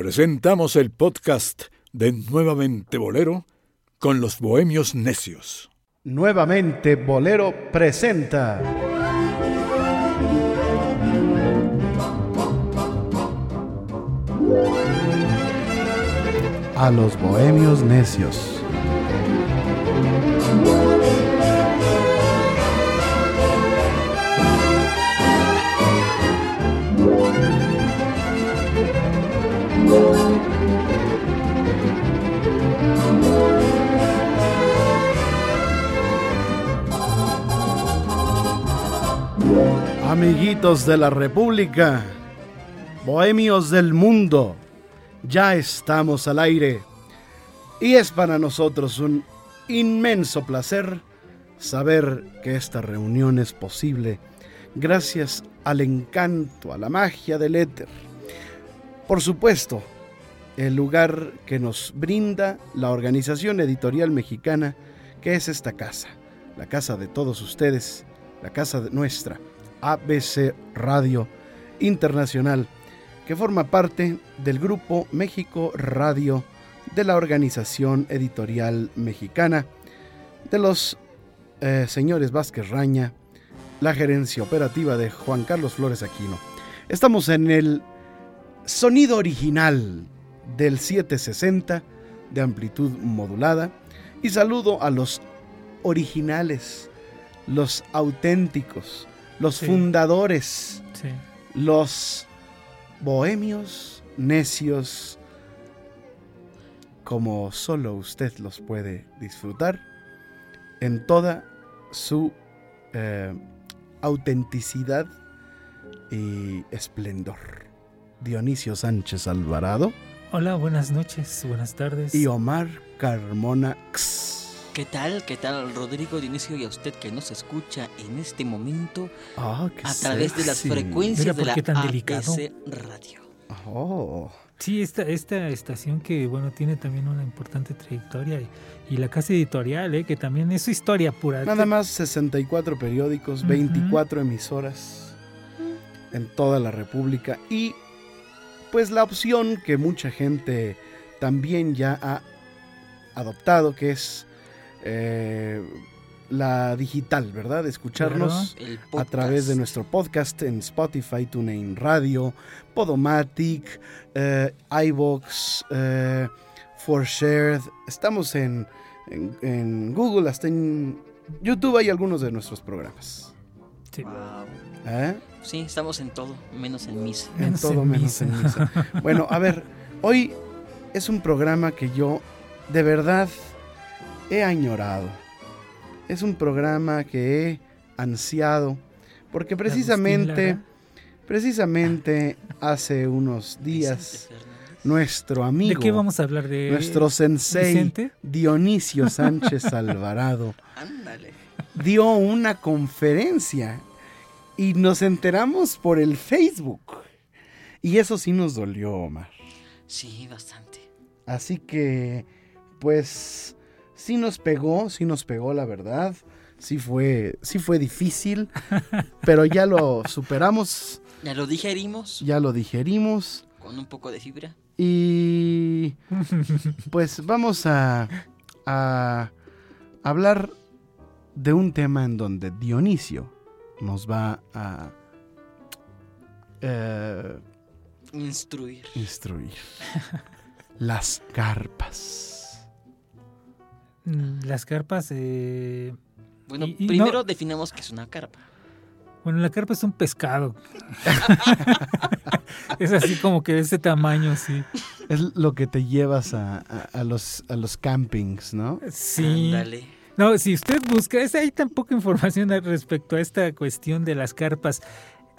presentamos el podcast de Nuevamente Bolero con los Bohemios Necios. Nuevamente Bolero presenta. A los Bohemios Necios. Amiguitos de la República, bohemios del mundo, ya estamos al aire y es para nosotros un inmenso placer saber que esta reunión es posible gracias al encanto, a la magia del éter. Por supuesto, el lugar que nos brinda la organización editorial mexicana, que es esta casa, la casa de todos ustedes, la casa nuestra ABC Radio Internacional, que forma parte del grupo México Radio de la Organización Editorial Mexicana, de los eh, señores Vázquez Raña, la gerencia operativa de Juan Carlos Flores Aquino. Estamos en el sonido original del 760 de amplitud modulada. Y saludo a los originales, los auténticos, los fundadores, los bohemios necios, como solo usted los puede disfrutar en toda su eh, autenticidad y esplendor. Dionisio Sánchez Alvarado. Hola, buenas noches, buenas tardes. Y Omar Carmona ¿Qué tal? ¿Qué tal, Rodrigo Dionisio y a usted que nos escucha en este momento ah, a través de las frecuencias de la ABC Radio? Oh. Sí, esta, esta estación que bueno tiene también una importante trayectoria y, la casa editorial, eh, que también es su historia pura. Nada más 64 periódicos, 24 emisoras en toda la República y pues la opción que mucha gente también ya ha adoptado, que es eh, la digital, ¿verdad? Escucharnos a través de nuestro podcast en Spotify, TuneIn Radio, Podomatic, eh, iVoox, eh, ForShared. Estamos en, en, Google, hasta en YouTube hay algunos de nuestros programas. Sí. ¿Eh? Sí, estamos en todo, menos en misa. En todo, menos en misa. bueno, a ver, hoy es un programa que yo de verdad he añorado. Es un programa que he ansiado porque precisamente, precisamente hace unos días nuestro amigo, ¿de qué vamos a hablar de nuestro sensei Dionisio Sánchez Alvarado dio una conferencia y nos enteramos por el Facebook y eso sí nos dolió, Omar. Sí, bastante. Así que, pues, sí nos pegó, sí nos pegó la verdad. Sí fue, sí fue difícil, pero ya lo superamos. Ya lo digerimos. Ya lo digerimos. Con un poco de fibra. Y pues vamos a, a hablar de un tema en donde Dionisio nos va a eh, instruir. Instruir. Las carpas. Mm, las carpas. Eh, bueno, primero definamos qué es una carpa. Bueno, la carpa es un pescado. es así como que de ese tamaño, sí. Es lo que te llevas a, los, a los campings, ¿no? Sí. No, si usted busca, es, hay tan poca información respecto a esta cuestión de las carpas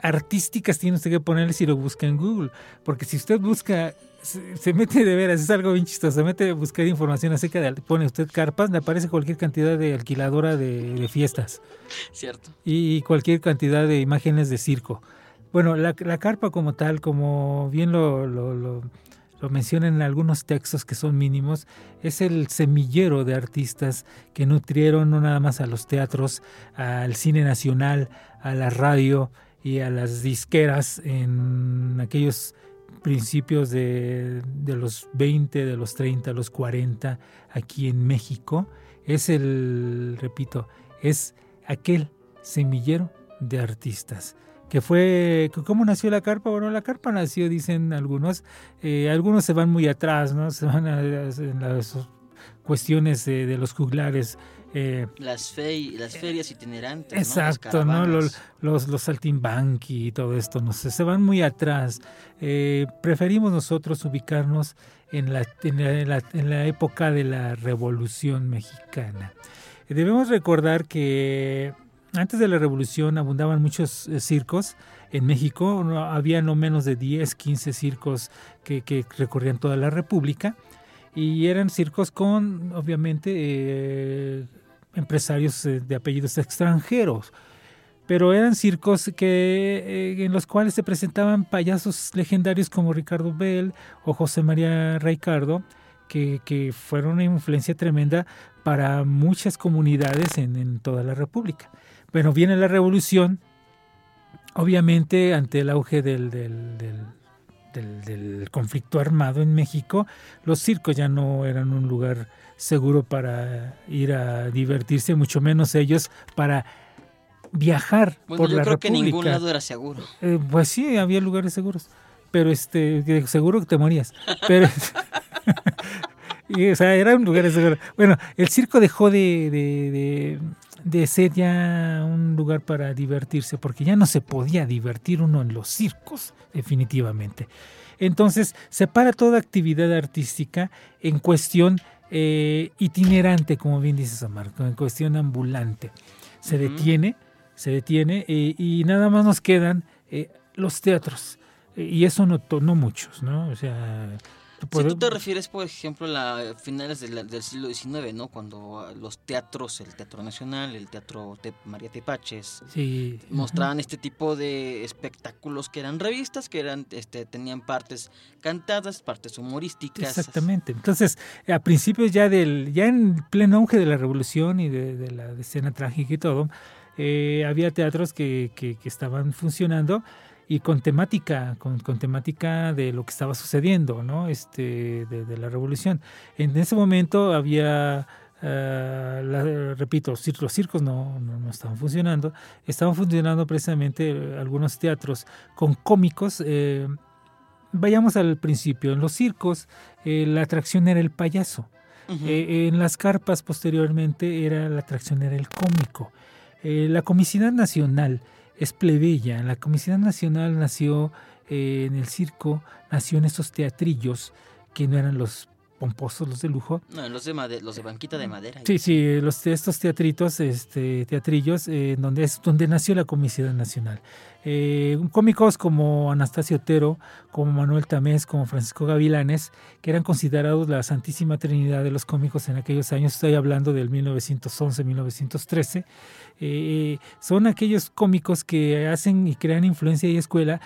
artísticas tiene usted que ponerle si lo busca en Google. Porque si usted busca se, mete de veras, es algo bien chistoso, se mete a buscar información acerca de, pone usted carpas, le aparece cualquier cantidad de alquiladora de, fiestas. Cierto. Y, cualquier cantidad de imágenes de circo. Bueno, la, carpa como tal, como bien lo, lo, lo, mencionan en algunos textos que son mínimos, es el semillero de artistas que nutrieron no nada más a los teatros, al cine nacional, a la radio y a las disqueras en aquellos principios de, de, los 20, de los 30, los 40 aquí en México. Es el, repito, es aquel semillero de artistas. Que fue, ¿cómo nació la carpa? Bueno, la carpa nació, dicen algunos, eh, algunos se van muy atrás, ¿no? Se van a, en las cuestiones de, de los juglares eh, las, fe las ferias itinerantes. Exacto, ¿no? Los, los, los, saltimbanqui y todo esto, no sé, se van muy atrás. Eh, preferimos nosotros ubicarnos en la, en la, en la época de la Revolución Mexicana. Debemos recordar que antes de la Revolución abundaban muchos eh, circos. En México había no menos de 10, 15 circos que, recorrían toda la República y eran circos con, obviamente, eh, empresarios eh, de apellidos extranjeros. Pero eran circos que, en los cuales se presentaban payasos legendarios como Ricardo Bell o José María Ricardo, que, que fueron una influencia tremenda para muchas comunidades en, toda la República. Bueno, viene la revolución, obviamente ante el auge del, del, del, conflicto armado en México, los circos ya no eran un lugar seguro para ir a divertirse, mucho menos ellos para viajar bueno, por yo la creo República. que ningún lado era seguro. Eh, pues sí, había lugares seguros, pero este, seguro que te morías. Pero, y, o sea, eran lugares seguros. Bueno, el circo dejó de, de, de, de ser ya un lugar para divertirse, porque ya no se podía divertir uno en los circos, definitivamente. Entonces, separa toda actividad artística en cuestión eh, itinerante, como bien dices, Omar, en cuestión ambulante. Se detiene, se detiene eh, y nada más nos quedan eh, los teatros. Y eso no, no muchos, ¿no? O sea... Si tú te refieres, por ejemplo, a finales de la- del siglo XIX, ¿no? Cuando los teatros, el Teatro Nacional, el Teatro Te- María Tepaches, Sí, mostraban este tipo de espectáculos que eran revistas, que eran, este, tenían partes cantadas, partes humorísticas. Exactamente. Entonces, a principios ya del, ya en pleno auge de la revolución y de, de la escena trágica y todo, eh, había teatros que, que- que estaban funcionando y con temática, con, con temática de lo que estaba sucediendo, ¿no? Este, de, de la revolución. En ese momento había ah, la- repito, los circos no, no, no estaban funcionando, estaban funcionando precisamente eh, algunos teatros con cómicos. eh, vayamos al principio, en los circos eh, la atracción era el payaso. Eh, en las carpas posteriormente era la atracción era el cómico. La comicidad nacional es plebeya, la comicidad nacional nació eh, en el circo, nació en esos teatrillos que no eran los pomposos, los de lujo, No, los de, made- los de banquita de madera. Sí, sí, los, estos teatritos, este, teatrillos, eh, donde es donde nació la comicidad nacional. Eh, cómicos como Anastasio Otero, como Manuel Tamés, como Francisco Gavilanes, que eran considerados la Santísima Trinidad de los cómicos en aquellos años, estoy hablando del 1911-1913, eh, son aquellos cómicos que hacen y crean influencia y escuela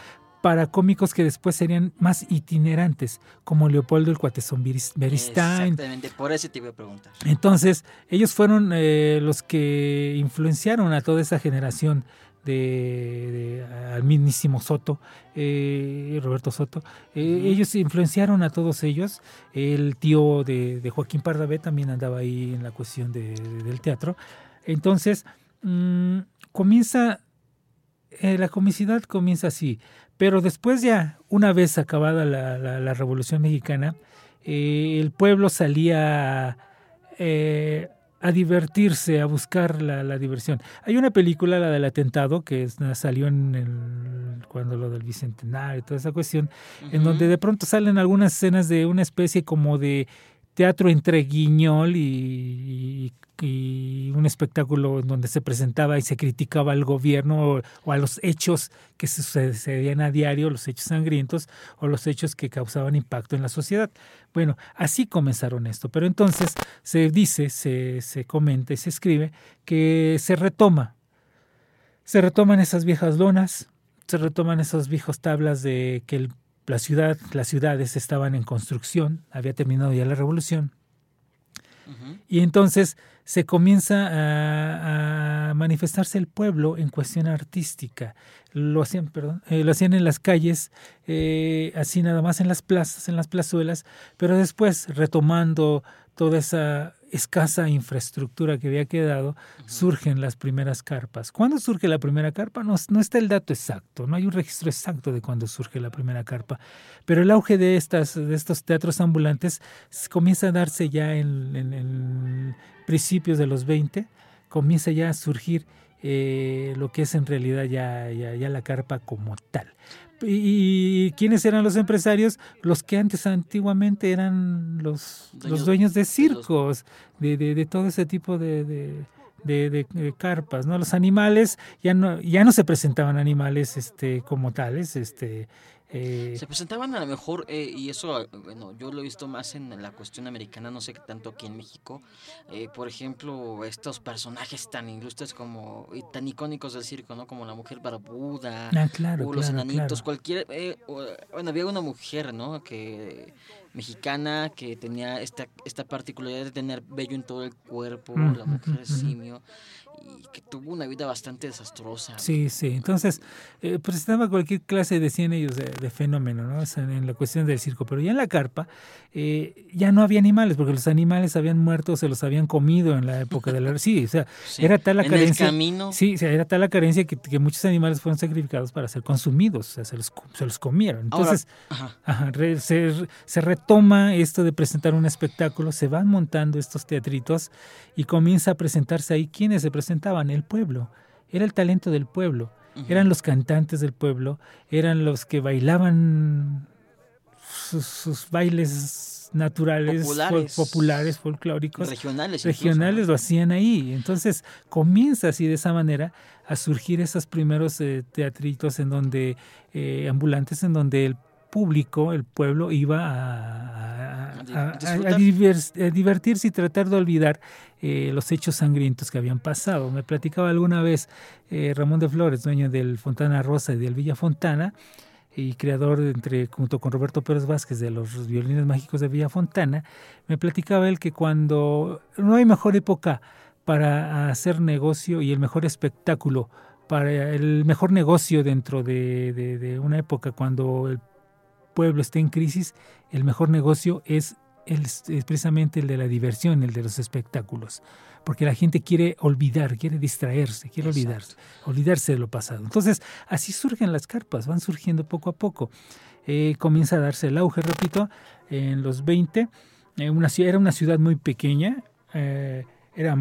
para cómicos que después serían más itinerantes, como Leopoldo el Cuatezón Beris- Beristain, Exactamente, por eso te iba a preguntar. entonces, ellos fueron eh, los que influenciaron a toda esa generación de, de- al mismísimo Soto, eh, Roberto Soto. Eh. Ellos influenciaron a todos ellos. El tío de, de Joaquín Pardavé también andaba ahí en la cuestión de- de- del teatro. Entonces, mm, comienza, eh, la comicidad comienza así. Pero después ya, una vez acabada la, la- la Revolución Mexicana, eh, el pueblo salía eh, a divertirse, a buscar la, la diversión. Hay una película, la del atentado, que es- salió en el, cuando lo del Bicentenario y toda esa cuestión, en donde de pronto salen algunas escenas de una especie como de teatro entre guiñol y, y- y un espectáculo en donde se presentaba y se criticaba al gobierno o, a los hechos que sucedían a diario, los hechos sangrientos o los hechos que causaban impacto en la sociedad. Bueno, así comenzaron esto, pero entonces se dice, se, se comenta y se escribe que se retoma, se retoman esas viejas lonas, se retoman esas viejas tablas de que la ciudad, las ciudades estaban en construcción, había terminado ya la revolución, Y entonces se comienza a, manifestarse el pueblo en cuestión artística. Lo hacían, perdón, eh, lo hacían en las calles, eh, así nada más en las plazas, en las plazuelas, pero después retomando toda esa escasa infraestructura que había quedado, surgen las primeras carpas. ¿Cuándo surge la primera carpa? No, no, está el dato exacto, no hay un registro exacto de cuándo surge la primera carpa, pero el auge de, estas, de estos teatros ambulantes comienza a darse ya en, en, principios de los 20, comienza ya a surgir eh, lo que es en realidad ya, ya, ya la carpa como tal. ¿Y quiénes eran los empresarios? Los que antes antiguamente eran los, los dueños de circos, de, de, todo ese tipo de, de, carpas, ¿no? Los animales, ya no, ya no se presentaban animales este, como tales, este, eh, se presentaban a lo mejor, eh, y eso, bueno, yo lo he visto más en la cuestión americana, no sé qué tanto aquí en México. Eh, por ejemplo, estos personajes tan ilustres como, y tan icónicos del circo, ¿no? Como la mujer barbuda, ah, o los enanitos, cualquier. bueno, había una mujer, ¿no? Que mexicana que tenía esta, esta particularidad de tener vello en todo el cuerpo, la mujer simio y que tuvo una vida bastante desastrosa. Sí, sí. Entonces, eh, presentaba cualquier clase, decían ellos, de, de fenómeno, ¿no? en la cuestión del circo. Pero ya en la carpa eh, ya no había animales, porque los animales habían muerto, se los habían comido en la época de la... Sí, o sea, era tal la carencia... Sí, era tal la carencia que, muchos animales fueron sacrificados para ser consumidos, o sea, se los, se los comieron. Entonces, se, se retoma esto de presentar un espectáculo, se van montando estos teatritos y comienza a presentarse ahí. ¿Quiénes se presentaban? El pueblo. Era el talento del pueblo. Eran los cantantes del pueblo, eran los que bailaban sus, bailes naturales, populares. folclóricos, regionales, regionales lo hacían ahí. Entonces comienza así de esa manera a surgir esos primeros eh, teatritos en donde eh, ambulantes en donde el público, el pueblo, iba a, a, divertirse y tratar de olvidar eh, los hechos sangrientos que habían pasado. Me platicaba alguna vez eh, Ramón de Flores, dueño del Fontana Rosa y del Villa Fontana, y creador, entre, junto con Roberto Pérez Vázquez, de los violines mágicos de Villa Fontana, me platicaba él que cuando no hay mejor época para hacer negocio y el mejor espectáculo, para el mejor negocio dentro de, de una época cuando el pueblo está en crisis, el mejor negocio es, el, precisamente el de la diversión, el de los espectáculos. Porque la gente quiere olvidar, quiere distraerse, quiere olvidarse, olvidarse de lo pasado. Entonces, así surgen las carpas, van surgiendo poco a poco. Eh, comienza a darse el auge, repito, en los 20. Eh, una, era una ciudad muy pequeña. Eh, era,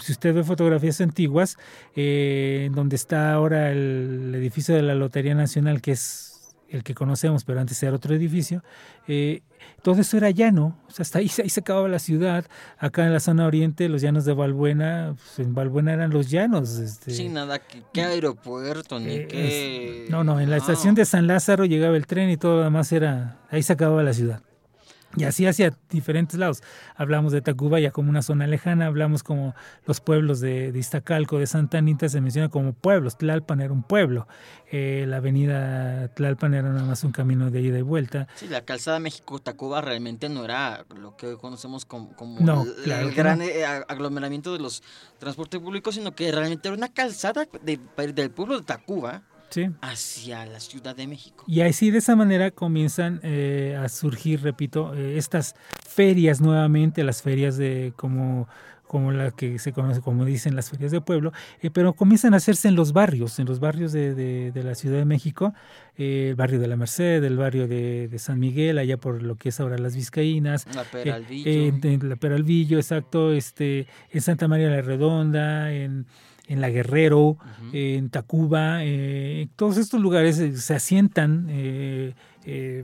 si usted ve fotografías antiguas, donde está ahora el edificio de la Lotería Nacional, que es el que conocemos, pero antes era otro edificio, eh, todo eso era llano, o sea, hasta ahí, ahí, se acababa la ciudad, acá en la zona oriente, los llanos de Balbuena, pues en Balbuena eran los llanos. Este, Sin nada, que, aeropuerto, ni eh, no, no, en la estación de San Lázaro llegaba el tren y todo lo demás era, ahí se acababa la ciudad. Y así hacia diferentes lados. Hablamos de Tacuba ya como una zona lejana, hablamos como los pueblos de, de Iztacalco, de Santa Anita, se menciona como pueblos. Tlalpan era un pueblo. Eh, la avenida Tlalpan era nada más un camino de ida y vuelta. Sí, la calzada México-Tacuba realmente no era lo que conocemos como, el, gran eh, aglomeramiento de los transportes públicos, sino que realmente era una calzada del pueblo de Tacuba hacia la Ciudad de México. Y así de esa manera comienzan eh, a surgir, repito, eh, estas ferias nuevamente, las ferias de como como la que se conoce, como dicen las ferias de pueblo, eh, pero comienzan a hacerse en los barrios, en los barrios de, de, la Ciudad de México, el barrio de la Merced, el barrio de, San Miguel, allá por lo que es ahora las Vizcaínas, la Peralvillo, en, la Peralvillo, exacto, este, en Santa María la Redonda, en en La Guerrero, en Tacuba, eh, todos estos lugares eh, se asientan eh,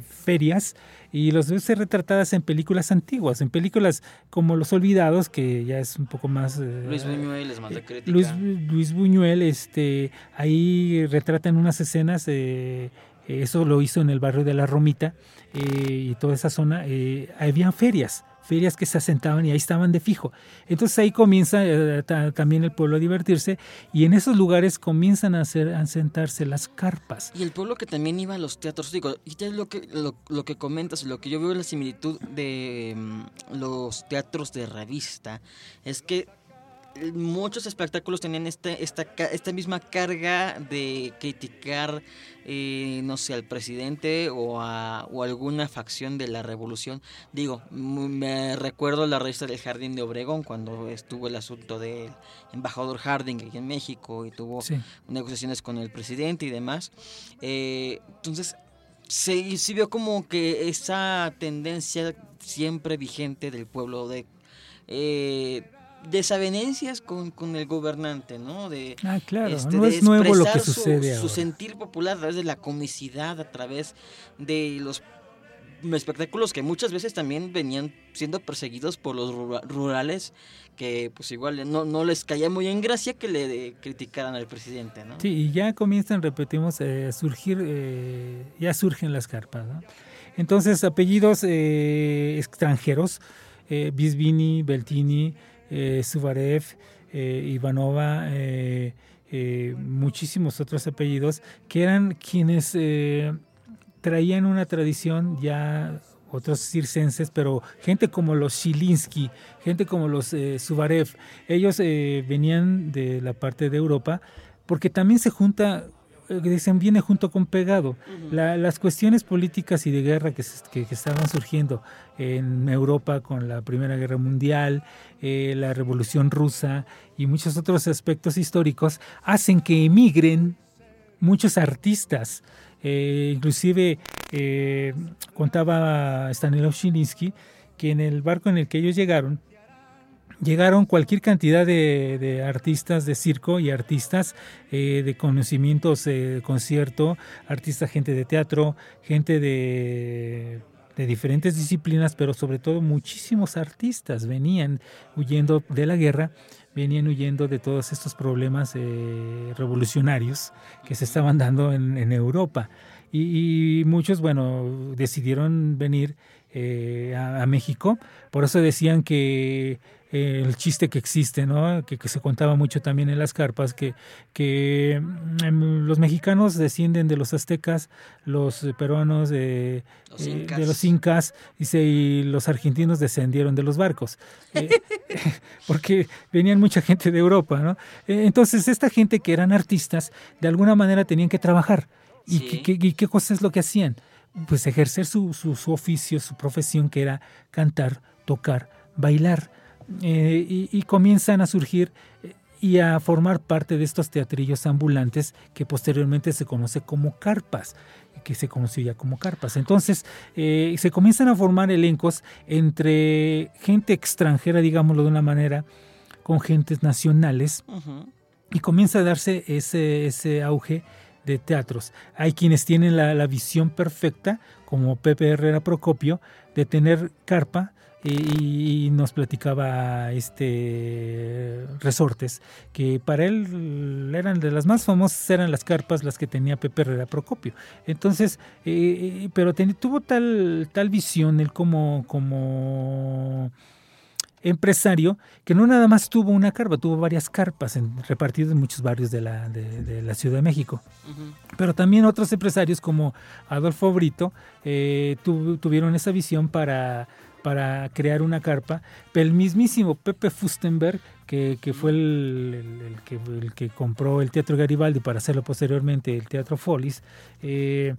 ferias y los ves retratadas en películas antiguas, en películas como Los Olvidados, que ya es un poco más... Luis Buñuel les manda crítica. Luis, Buñuel, este, ahí retratan unas escenas, eso lo hizo en el barrio de La Romita y toda esa zona, había ferias, ferias que se asentaban y ahí estaban de fijo. Entonces ahí comienza eh, también el pueblo a divertirse y en esos lugares comienzan a, hacer, a sentarse las carpas. Y el pueblo que también iba a los teatros, digo, y ya es lo que, lo, que comentas, lo que yo veo en la similitud de mm, los teatros de revista, es que muchos espectáculos tenían este, esta, esta misma carga de criticar, eh, no sé, al presidente o a o alguna facción de la revolución. Digo, me recuerdo la revista del Jardín de Obregón cuando estuvo el asunto del embajador Harding aquí en México y tuvo negociaciones con el presidente y demás. Eh, entonces, se, se vio como que esa tendencia siempre vigente del pueblo de... Eh, desavenencias con, con, el gobernante, ¿no? De, ah, claro, este, no es nuevo lo que sucede su, sentir popular a través de la comicidad, a través de los espectáculos que muchas veces también venían siendo perseguidos por los rurales que pues igual no, no les caía muy en gracia que le criticaran al presidente, ¿no? Sí, y ya comienzan, repetimos, eh, a surgir, eh, ya surgen las carpas, ¿no? Entonces, apellidos eh, extranjeros, Bisbini, Beltini, eh, Subarev, eh, Ivanova, eh, muchísimos otros apellidos, que eran quienes traían una tradición ya otros circenses, pero gente como los Shilinsky, gente como los Subarev, ellos venían de la parte de Europa, porque también se junta dicen viene junto con pegado. las cuestiones políticas y de guerra que, que, estaban surgiendo en Europa con la Primera Guerra Mundial, eh, la Revolución Rusa y muchos otros aspectos históricos hacen que emigren muchos artistas. Eh, inclusive eh, contaba Stanislav Shilinsky que en el barco en el que ellos llegaron, llegaron cualquier cantidad de, artistas de circo y artistas eh, de conocimientos de concierto, artistas, gente de teatro, gente de, diferentes disciplinas, pero sobre todo muchísimos artistas venían huyendo de la guerra, venían huyendo de todos estos problemas eh, revolucionarios que se estaban dando en, Europa. Y, muchos, bueno, decidieron venir eh, a México, por eso decían que el chiste que existe, ¿no? Que, se contaba mucho también en las carpas, que, que mm, los mexicanos descienden de los aztecas, los peruanos de los eh, incas, de los incas y los argentinos descendieron de los barcos, eh, porque venían mucha gente de Europa, ¿no? Eh, entonces, esta gente que eran artistas, de alguna manera tenían que trabajar. ¿Y, qué, qué, cosa es lo que hacían? Pues ejercer su, su, su oficio, su profesión, que era cantar, tocar, bailar. Eh, y, comienzan a surgir eh, y a formar parte de estos teatrillos ambulantes que posteriormente se conoce como carpas que se conoció ya como carpas. Entonces, eh, se comienzan a formar elencos entre gente extranjera, digámoslo de una manera, con gentes nacionales, y comienza a darse ese, ese auge de teatros. Hay quienes tienen la, la visión perfecta, como Pepe Herrera Procopio, de tener carpa y, nos platicaba este Resortes que para él eran de las más famosas eran las carpas las que tenía Pepe Herrera Procopio entonces eh, eh, pero tuvo tal tal visión él como como empresario que no nada más tuvo una carpa, tuvo varias carpas en, repartidas en muchos barrios de la, de, la Ciudad de México. Pero también otros empresarios como Adolfo Brito eh, tuvieron esa visión para para crear una carpa, pero el mismísimo Pepe Fustenberg, que, fue el, que, el, que, compró el Teatro Garibaldi para hacerlo posteriormente el Teatro Folis, eh,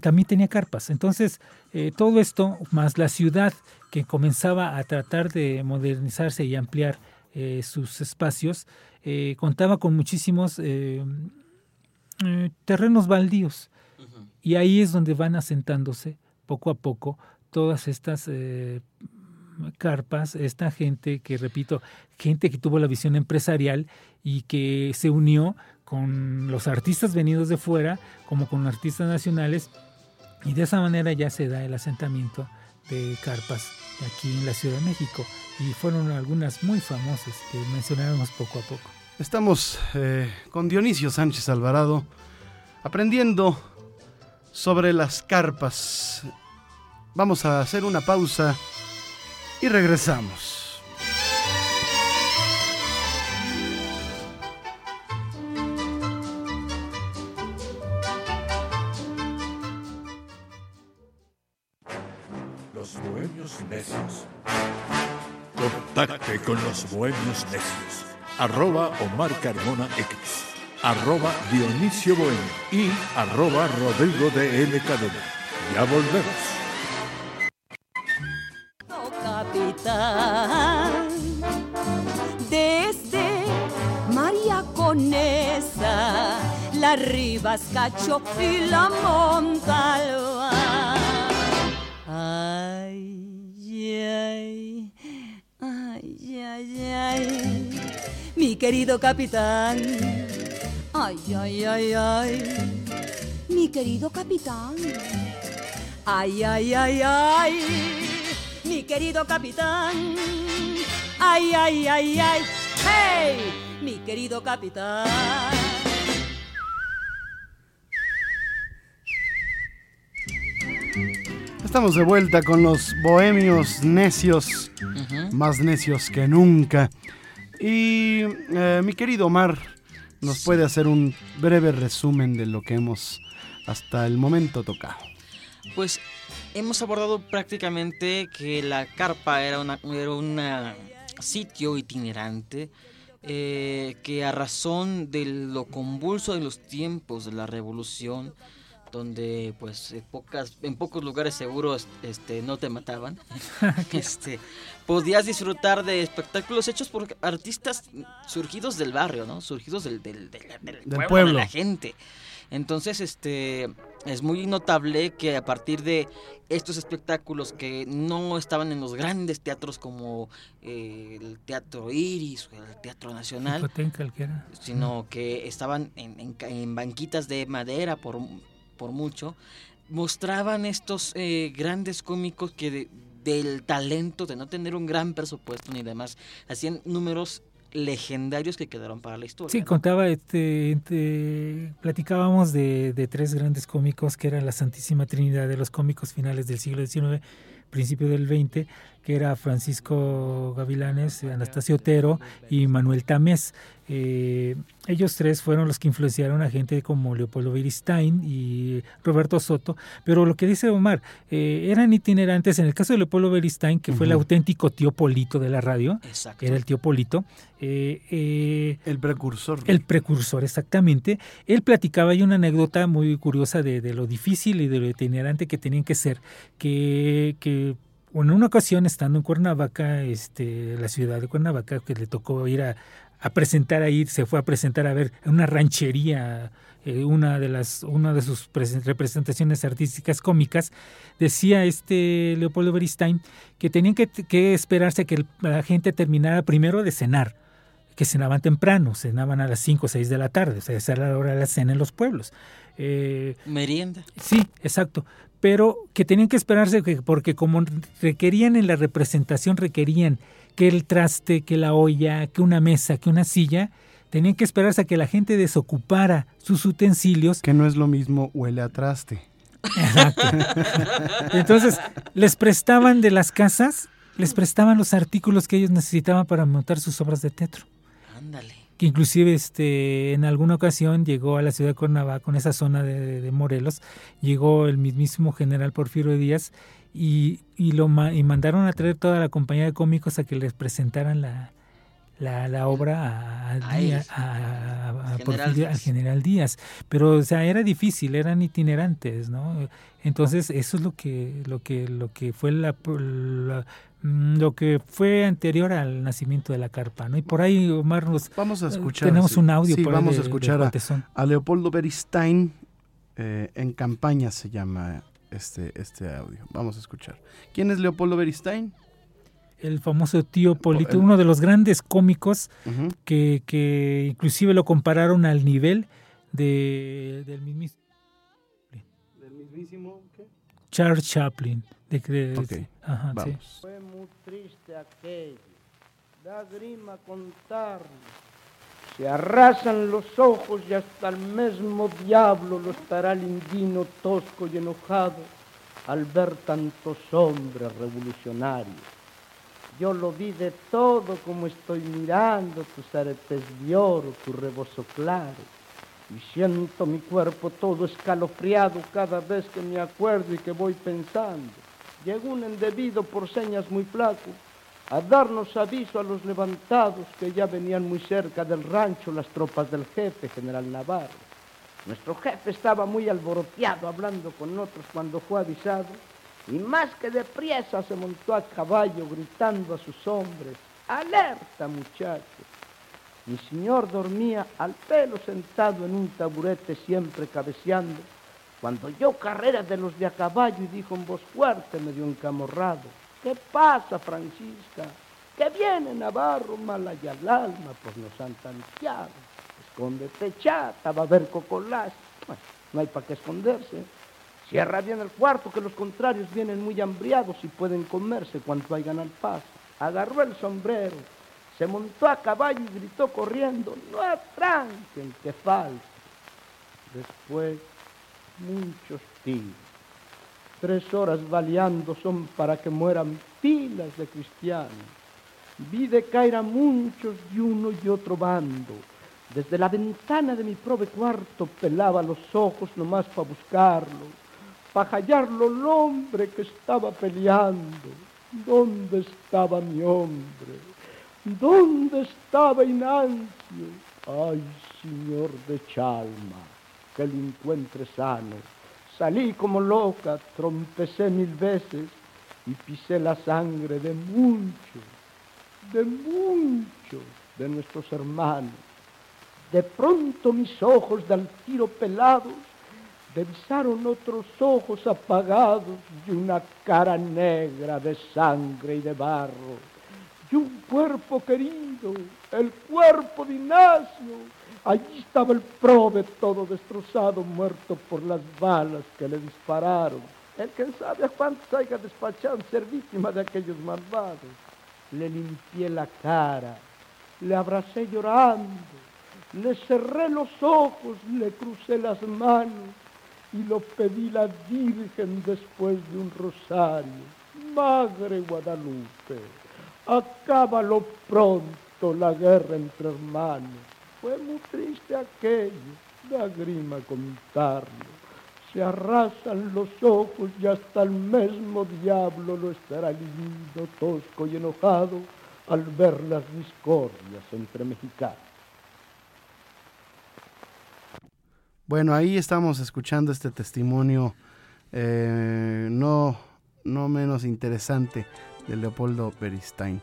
también tenía carpas. Entonces, eh, todo esto, más la ciudad que comenzaba a tratar de modernizarse y ampliar eh, sus espacios, contaba con muchísimos terrenos baldíos. Y ahí es donde van asentándose poco a poco todas estas eh, carpas, esta gente que, repito, gente que tuvo la visión empresarial y que se unió con los artistas venidos de fuera, como con artistas nacionales, y de esa manera ya se da el asentamiento de carpas aquí en la Ciudad de México. Y fueron algunas muy famosas que mencionaremos poco a poco. Estamos eh, con Dionisio Sánchez Alvarado aprendiendo sobre las carpas Vamos a hacer una pausa y regresamos. Los bohemios necios. Contacte con los bohemios necios. Arroba Omar Carmona X. Arroba Dionisio Bohemio. Y arroba Rodrigo de L. Ya volvemos. Desde María Conesa, la Rivas Cacho y la Montalva. Ay, ay, ay, ay, ay, mi querido capitán. Ay, ay, ay, ay, mi querido capitán. Ay, ay, ay, ay, mi querido capitán. Ay, ay, ay, ay, hey, mi querido capitán. Estamos de vuelta con los bohemios necios, más necios que nunca. Y eh, mi querido Omar, ¿nos puede hacer un breve resumen de lo que hemos hasta el momento tocado? Pues hemos abordado prácticamente que la carpa era una, era un sitio itinerante eh, que a razón de lo convulso de los tiempos de la revolución, donde pues en, pocas, en pocos lugares seguros este, no te mataban, este, podías disfrutar de espectáculos hechos por artistas surgidos del barrio, ¿no? Surgidos del, del, pueblo, de la gente. Entonces, este, es muy notable que a partir de estos espectáculos que no estaban en los grandes teatros como eh, el Teatro Iris o el Teatro Nacional, sino que estaban en, en, banquitas de madera por, por mucho, mostraban estos eh, grandes cómicos que del talento, de no tener un gran presupuesto ni demás, hacían números legendarios que quedaron para la historia. Sí, contaba, este, platicábamos de, de, tres grandes cómicos que eran la Santísima Trinidad de los cómicos finales del siglo XIX, principio del XX, que era Francisco Gavilanes, Anastasio Otero y Manuel Tamés. Eh, ellos tres fueron los que influenciaron a gente como Leopoldo Beristain y Roberto Soto, pero lo que dice Omar, eh, eran itinerantes, en el caso de Leopoldo Beristain, que fue el auténtico tío Polito de la radio, era el tío Polito. Eh, el precursor. El precursor, exactamente. Él platicaba, hay una anécdota muy curiosa de, de lo difícil y de lo itinerante que tenían que ser, que, que en una ocasión estando en Cuernavaca, este, la ciudad de Cuernavaca, que le tocó ir a, presentar ahí, se fue a presentar a ver una ranchería, eh, una de las, una de sus representaciones artísticas cómicas, decía este Leopoldo Beristain que tenían que, que esperarse a que la gente terminara primero de cenar, que cenaban temprano, cenaban a las 5 o 6 de la tarde, o sea, esa era la hora de la cena en los pueblos. Eh, Merienda. Sí, exacto pero que tenían que esperarse porque como requerían en la representación, requerían que el traste, que la olla, que una mesa, que una silla, tenían que esperarse a que la gente desocupara sus utensilios. Que no es lo mismo huele a traste. Exacto. Entonces, les prestaban de las casas, les prestaban los artículos que ellos necesitaban para montar sus obras de teatro. Que inclusive este, en alguna ocasión llegó a la ciudad de Cuernavaca, con esa zona de, Morelos, llegó el mismísimo general Porfirio Díaz y, y, lo, y mandaron a traer toda la compañía de cómicos a que les presentaran la, la, obra a, al general Díaz. Pero, o sea, era difícil, eran itinerantes, ¿no? Entonces, eso es lo que, lo que, lo que fue la, mm, lo que fue anterior al nacimiento de la carpa, ¿no? Y por ahí, Omar, nos, vamos a escuchar, tenemos un audio. Sí, vamos a escuchar a, Leopoldo Beristain, eh, en campaña se llama este, este audio. Vamos a escuchar. ¿Quién es Leopoldo Beristain? el famoso tío Polito, uno de los grandes cómicos que, que, inclusive lo compararon al nivel de, del mismísimo, ¿Del mismísimo qué? Charles Chaplin. De, okay. ajá, sí. Fue muy triste aquello, da grima contarlo. Se arrasan los ojos y hasta el mismo diablo lo estará lindino tosco y enojado al ver tantos hombres revolucionarios Yo lo vi de todo como estoy mirando tus aretes de oro, tu rebozo claro. Y siento mi cuerpo todo escalofriado cada vez que me acuerdo y que voy pensando. Llegó un endebido por señas muy flaco a darnos aviso a los levantados que ya venían muy cerca del rancho las tropas del jefe, general Navarro. Nuestro jefe estaba muy alboroteado hablando con otros cuando fue avisado y más que deprisa se montó a caballo gritando a sus hombres, alerta muchachos. Mi señor dormía al pelo sentado en un taburete siempre cabeceando, cuando oyó carreras de los de a caballo y dijo en voz fuerte, medio encamorrado, ¿qué pasa, Francisca? Que viene Navarro mal allá al alma, pues nos han tanteado. Escóndete, chata, va a haber cocolás. Bueno, no hay para qué esconderse. Cierra bien el cuarto, que los contrarios vienen muy hambriados y pueden comerse cuanto vayan al paso. Agarró el sombrero, se montó a caballo y gritó corriendo, no atranquen, que falta. Después, muchos tiros. Tres horas baleando son para que mueran pilas de cristianos. Vi de caer a muchos de uno y otro bando. Desde la ventana de mi prove cuarto pelaba los ojos nomás para buscarlo para hallarlo el hombre que estaba peleando. ¿Dónde estaba mi hombre? ¿Dónde estaba Inancio? Ay, señor de Chalma, que lo encuentre sano. Salí como loca, trompecé mil veces y pisé la sangre de muchos, de muchos de nuestros hermanos. De pronto mis ojos del tiro pelados Devisaron otros ojos apagados y una cara negra de sangre y de barro. Y un cuerpo querido, el cuerpo de Ignacio. Allí estaba el prove todo destrozado, muerto por las balas que le dispararon. El que sabe a cuántos haya despachado ser víctima de aquellos malvados. Le limpié la cara, le abracé llorando, le cerré los ojos, le crucé las manos y lo pedí la Virgen después de un rosario. Madre Guadalupe, acábalo pronto la guerra entre hermanos. Fue muy triste aquello, lágrima contarlo. Se arrasan los ojos y hasta el mismo diablo lo estará lindo, tosco y enojado al ver las discordias entre mexicanos. Bueno, ahí estamos escuchando este testimonio eh, no, no menos interesante de Leopoldo Beristain.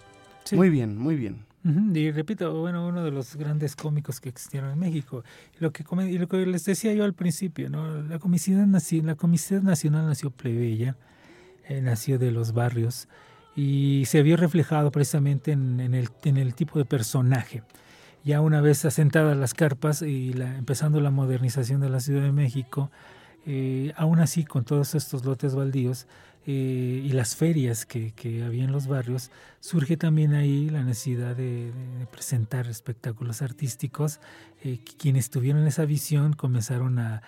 Muy bien, muy bien. Y repito, bueno, uno de los grandes cómicos que existieron en México. Lo que, lo que les decía yo al principio, ¿no? la, Comicidad la Comicidad Nacional nació plebeya, eh, nació de los barrios y se vio reflejado precisamente en, en, el, en el tipo de personaje ya una vez asentadas las carpas y la, empezando la modernización de la Ciudad de México, eh, aún así con todos estos lotes baldíos eh, y las ferias que, que, había en los barrios, surge también ahí la necesidad de, presentar espectáculos artísticos. Eh, quienes tuvieron esa visión comenzaron a,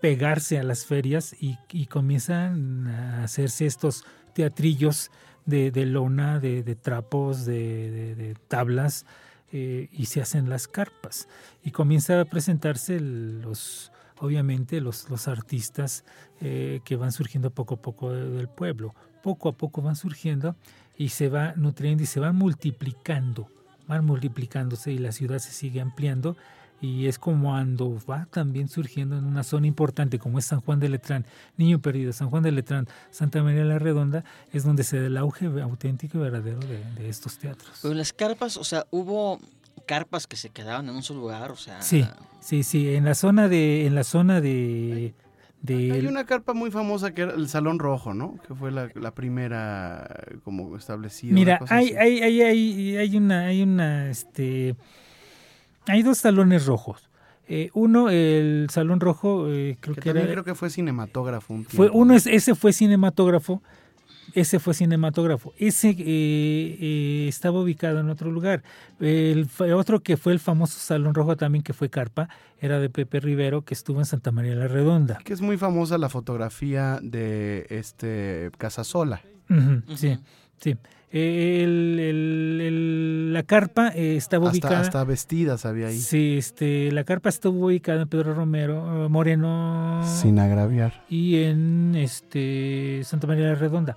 pegarse a las ferias y, comienzan a hacerse estos teatrillos de, lona, de, trapos, de tablas, eh, y se hacen las carpas y comienza a presentarse los obviamente los, los artistas eh, que van surgiendo poco a poco del pueblo poco a poco van surgiendo y se va nutriendo y se van multiplicando van multiplicándose y la ciudad se sigue ampliando y es como cuando va también surgiendo en una zona importante como es San Juan de Letrán, Niño Perdido, San Juan de Letrán, Santa María la Redonda, es donde se da el auge auténtico y verdadero de, estos teatros. Pero las carpas, o sea, hubo carpas que se quedaban en un solo lugar, o sea... Sí, sí, sí, en la zona de... En la zona de hay una carpa muy famosa que era el Salón Rojo, ¿no? Que fue la, primera como establecida. Mira, hay, hay, hay, hay, hay, una, hay una, este, hay dos salones rojos. Eh, uno, el salón rojo, eh, creo que, creo que fue cinematógrafo. Un fue uno, ese fue cinematógrafo. Ese fue cinematógrafo. Ese eh, estaba ubicado en otro lugar. El, otro que fue el famoso Salón Rojo también, que fue Carpa, era de Pepe Rivero, que estuvo en Santa María la Redonda. Que es muy famosa la fotografía de este Casasola. Sí. Sí. El, la carpa eh, estaba ubicada. Hasta vestidas había ahí. Sí, este, la carpa estuvo ubicada en Pedro Romero, eh, Moreno. Sin agraviar. Y en este Santa María de la Redonda.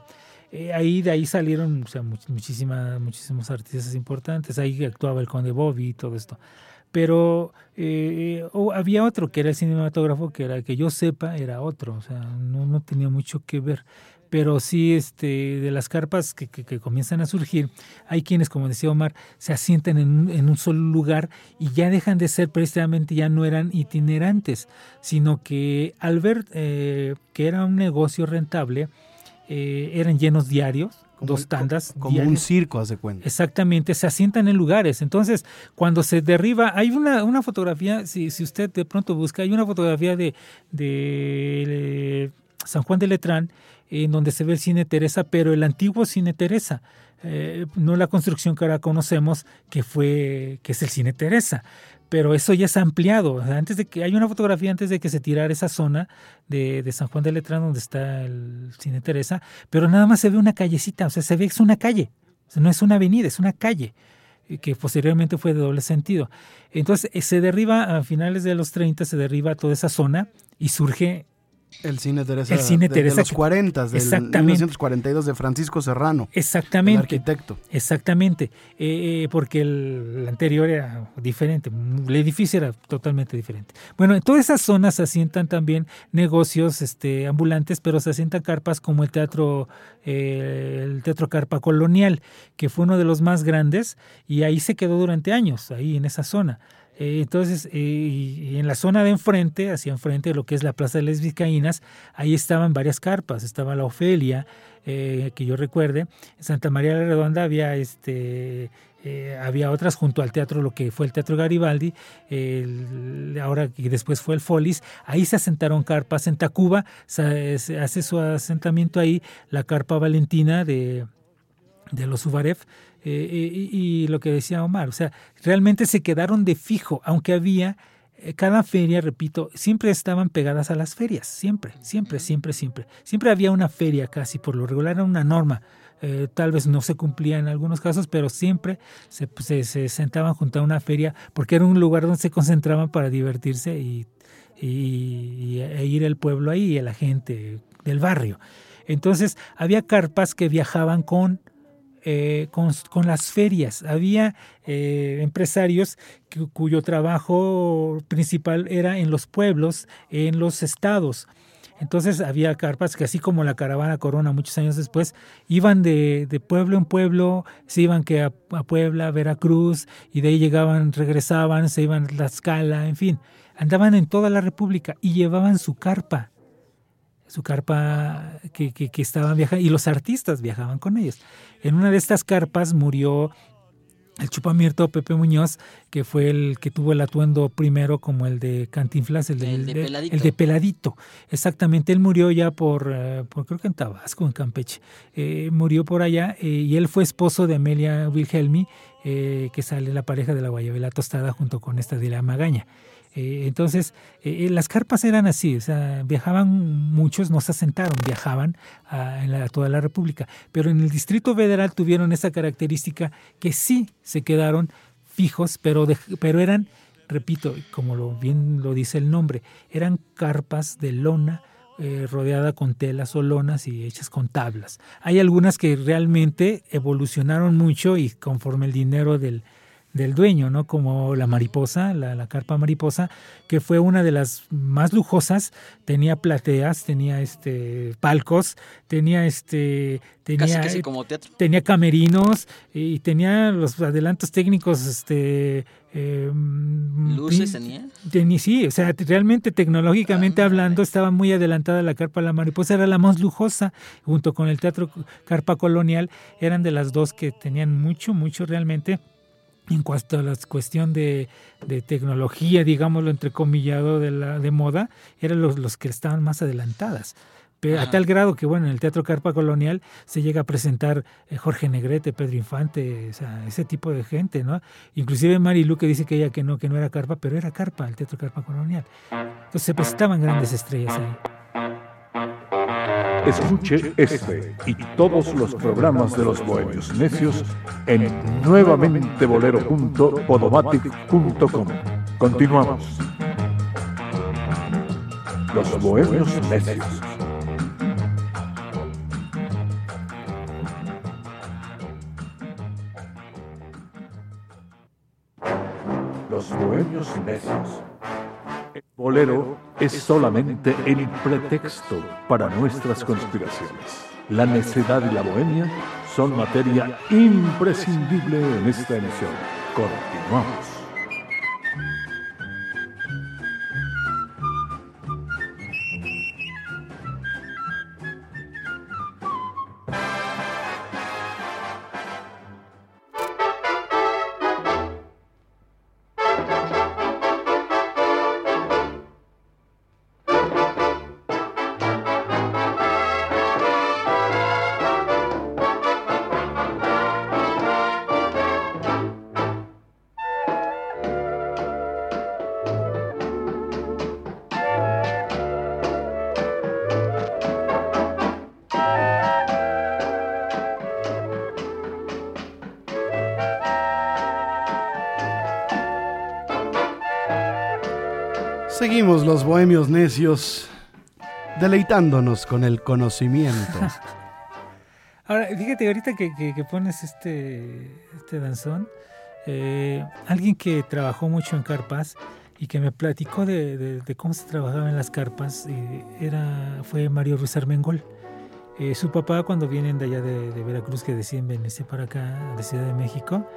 Eh, ahí de ahí salieron o sea, muchísimas, muchísimos artistas importantes. Ahí actuaba el Conde Bobby y todo esto. Pero había otro que era el cinematógrafo, que era que yo sepa, era otro. O sea, no, no tenía mucho que ver pero sí este, de las carpas que, que, comienzan a surgir, hay quienes, como decía Omar, se asientan en, en, un solo lugar y ya dejan de ser precisamente, ya no eran itinerantes, sino que al ver eh, que era un negocio rentable, eh, eran llenos diarios, dos tandas. Como un circo, hace cuenta. Exactamente, se asientan en lugares. Entonces, cuando se derriba, hay una, una fotografía, si, si usted de pronto busca, hay una fotografía de, de San Juan de Letrán, en donde se ve el cine Teresa, pero el antiguo cine Teresa, eh, no la construcción que ahora conocemos, que fue, que es el cine Teresa. Pero eso ya ha ampliado. Antes de que hay una fotografía antes de que se tirara esa zona de, San Juan de Letrán donde está el cine Teresa, pero nada más se ve una callecita, o sea, se ve que es una calle, no es una avenida, es una calle eh, que posteriormente fue de doble sentido. Entonces eh, se derriba a finales de los 30, se derriba toda esa zona y surge el cine Teresa, el cine de, Teresa de los 40, del 1942 de Francisco Serrano. Exactamente. El arquitecto. Exactamente, eh, eh, porque el, anterior era diferente, el edificio era totalmente diferente. Bueno, en todas esas zonas se asientan también negocios este, ambulantes, pero se asientan carpas como el teatro, eh, el teatro Carpa Colonial, que fue uno de los más grandes y ahí se quedó durante años, ahí en esa zona. Eh, entonces, eh, en la zona de enfrente, hacia enfrente de lo que es la Plaza de las Vizcaínas, ahí estaban varias carpas. Estaba la Ofelia, eh, que yo recuerde. En Santa María la Redonda había este. había otras junto al teatro, lo que fue el Teatro Garibaldi, ahora que después fue el Folis, ahí se asentaron carpas. En Tacuba se, hace su asentamiento ahí la carpa Valentina de, de los Ubarev, eh, eh, y, lo que decía Omar, o sea, realmente se quedaron de fijo, aunque había eh, cada feria, repito, siempre estaban pegadas a las ferias, siempre, siempre, siempre, siempre. Siempre había una feria casi, por lo regular era una norma. tal vez no se cumplía en algunos casos, pero siempre se, se, sentaban junto a una feria porque era un lugar donde se concentraban para divertirse y, y, e ir al pueblo ahí, a la gente del barrio. Entonces había carpas que viajaban con eh, con, las ferias. Había eh, empresarios cuyo trabajo principal era en los pueblos, en los estados. Entonces había carpas que así como la caravana Corona muchos años después, iban de, pueblo en pueblo, se iban que a, Puebla, Veracruz, y de ahí llegaban, regresaban, se iban a Tlaxcala, en fin, andaban en toda la República y llevaban su carpa su carpa que, que, estaban viajando, y los artistas viajaban con ellos. En una de estas carpas murió el chupamirto Pepe Muñoz, que fue el que tuvo el atuendo primero como el de Cantinflas, el de, el de, peladito. Exactamente, él murió ya por, eh, por, creo que en Tabasco, en Campeche. Eh, murió por allá eh, y él fue esposo de Amelia Wilhelmi, que sale la pareja de la Guayabela Tostada junto con esta de la Magaña. Eh, entonces, eh, eh, las carpas eran así, o sea, viajaban muchos, no se asentaron, viajaban a, en toda la República, pero en el Distrito Federal tuvieron esa característica que sí se quedaron fijos, pero, pero eran, repito, como lo, bien lo dice el nombre, eran carpas de lona, rodeada con telas o lonas y hechas con tablas. Hay algunas que realmente evolucionaron mucho y conforme el dinero del, del dueño, ¿no? Como la mariposa, la, carpa mariposa, que fue una de las más lujosas, tenía plateas, tenía este palcos, tenía este tenía tenía camerinos y tenía los adelantos técnicos este em, luces tenía sí o sea realmente tecnológicamente ah, hablando estaba muy adelantada la carpa. La mariposa era la más lujosa junto con el teatro carpa colonial eran de las dos que tenían mucho mucho realmente en cuanto a la cuestión de, tecnología, digámoslo entrecomillado, de, la, de moda, eran los, los que estaban más adelantadas. Pero a tal grado que, bueno, en el Teatro Carpa Colonial se llega a presentar eh, Jorge Negrete, Pedro Infante, o sea, ese tipo de gente, ¿no? Inclusive Marilu que dice que ella que no, que no era carpa, pero era carpa, el Teatro Carpa Colonial. Entonces se presentaban grandes estrellas ahí. Escuche este y todos los programas de los Bohemios Necios en nuevamentebolero.podomatic.com. Continuamos. Los Bohemios Necios. Los Bohemios Necios. Bolero es solamente el pretexto para nuestras conspiraciones. La necedad y la bohemia son materia imprescindible en esta emisión. Continuamos. Bohemios necios deleitándonos con el conocimiento. Ahora, fíjate, ahorita que, pones este, este danzón, eh, alguien que trabajó mucho en carpas y que me platicó de, cómo se trabajaba en las carpas eh, era, fue Mario Ruiz Armengol. Eh, su papá, cuando vienen de allá de, Veracruz, que deciden venirse para acá, de Ciudad de México,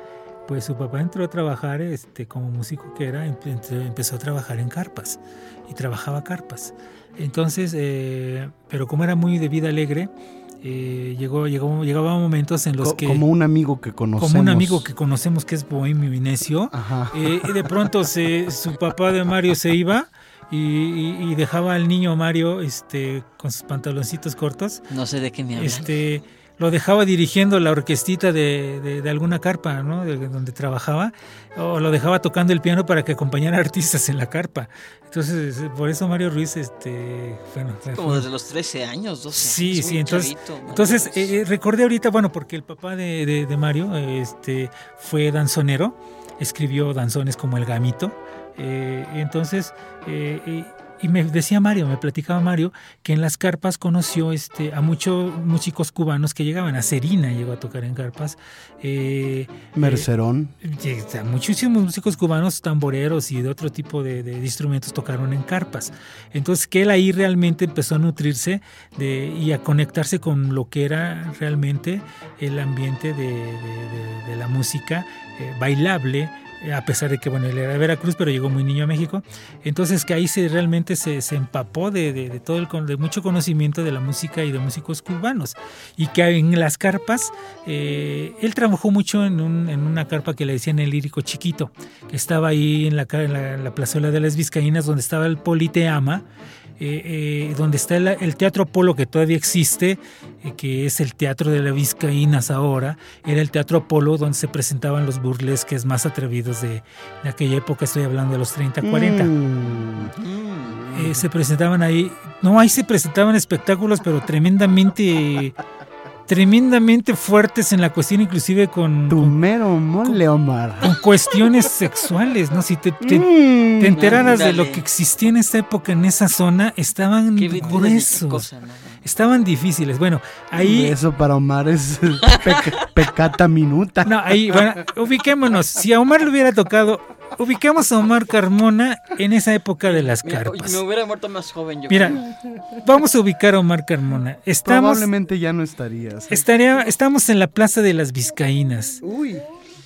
pues su papá entró a trabajar este, como músico que era, empezó a trabajar en carpas y trabajaba carpas. Entonces, eh, pero como era muy de vida alegre, eh, llegó, llegó, llegaba momentos en los que... Como un amigo que conocemos. Como un amigo que conocemos que es Bohemio Vinecio. Eh, y de pronto se, su papá de Mario se iba y, dejaba al niño Mario este, con sus pantaloncitos cortos. No sé de qué me hablan. Este, lo dejaba dirigiendo la orquestita de, de, alguna carpa, ¿no? De donde trabajaba, o lo dejaba tocando el piano para que acompañara artistas en la carpa. Entonces, por eso Mario Ruiz, este, bueno. Como desde los 13 años, 12 Sí, sí, entonces, entonces eh, eh, recordé ahorita, bueno, porque el papá de, de, Mario este, fue danzonero, escribió danzones como El Gamito, eh, entonces, eh, y me decía Mario, me platicaba Mario, que en las carpas conoció este, a muchos músicos cubanos que llegaban. A Serina llegó a tocar en carpas. Eh, Mercerón. Eh, muchísimos músicos cubanos, tamboreros y de otro tipo de, instrumentos tocaron en carpas. Entonces, que él ahí realmente empezó a nutrirse de, y a conectarse con lo que era realmente el ambiente de, la música eh, bailable a pesar de que bueno, él era de Veracruz, pero llegó muy niño a México. Entonces que ahí se realmente se, se empapó de, de, todo el, de mucho conocimiento de la música y de músicos cubanos. Y que en las carpas, eh, él trabajó mucho en, un, en, una carpa que le decían el lírico chiquito, que estaba ahí en la, en la, plazuela de las Vizcaínas, donde estaba el Politeama eh, eh, donde está el, Teatro Polo que todavía existe, eh, que es el Teatro de la Vizcaínas ahora, era el Teatro Polo donde se presentaban los burlesques más atrevidos de, aquella época, estoy hablando de los 30, 40. Mm. se presentaban ahí, no, ahí se presentaban espectáculos, pero tremendamente tremendamente fuertes en la cuestión, inclusive con. Tu mero mole, Omar. Con cuestiones sexuales, ¿no? Si te, te, mm. enteraras de lo que existía en esa época, en esa zona, estaban gruesos. Estaban difíciles. Bueno, ahí. Eso para Omar es pecata minuta. No, ahí, bueno, ubiquémonos. Si a Omar le hubiera tocado ubiquemos a Omar Carmona en esa época de las carpas. Me hubiera muerto más joven yo. Mira, vamos a ubicar a Omar Carmona. Estamos, Probablemente ya no estarías. Estaría, estamos en la Plaza de las Vizcaínas. Uy.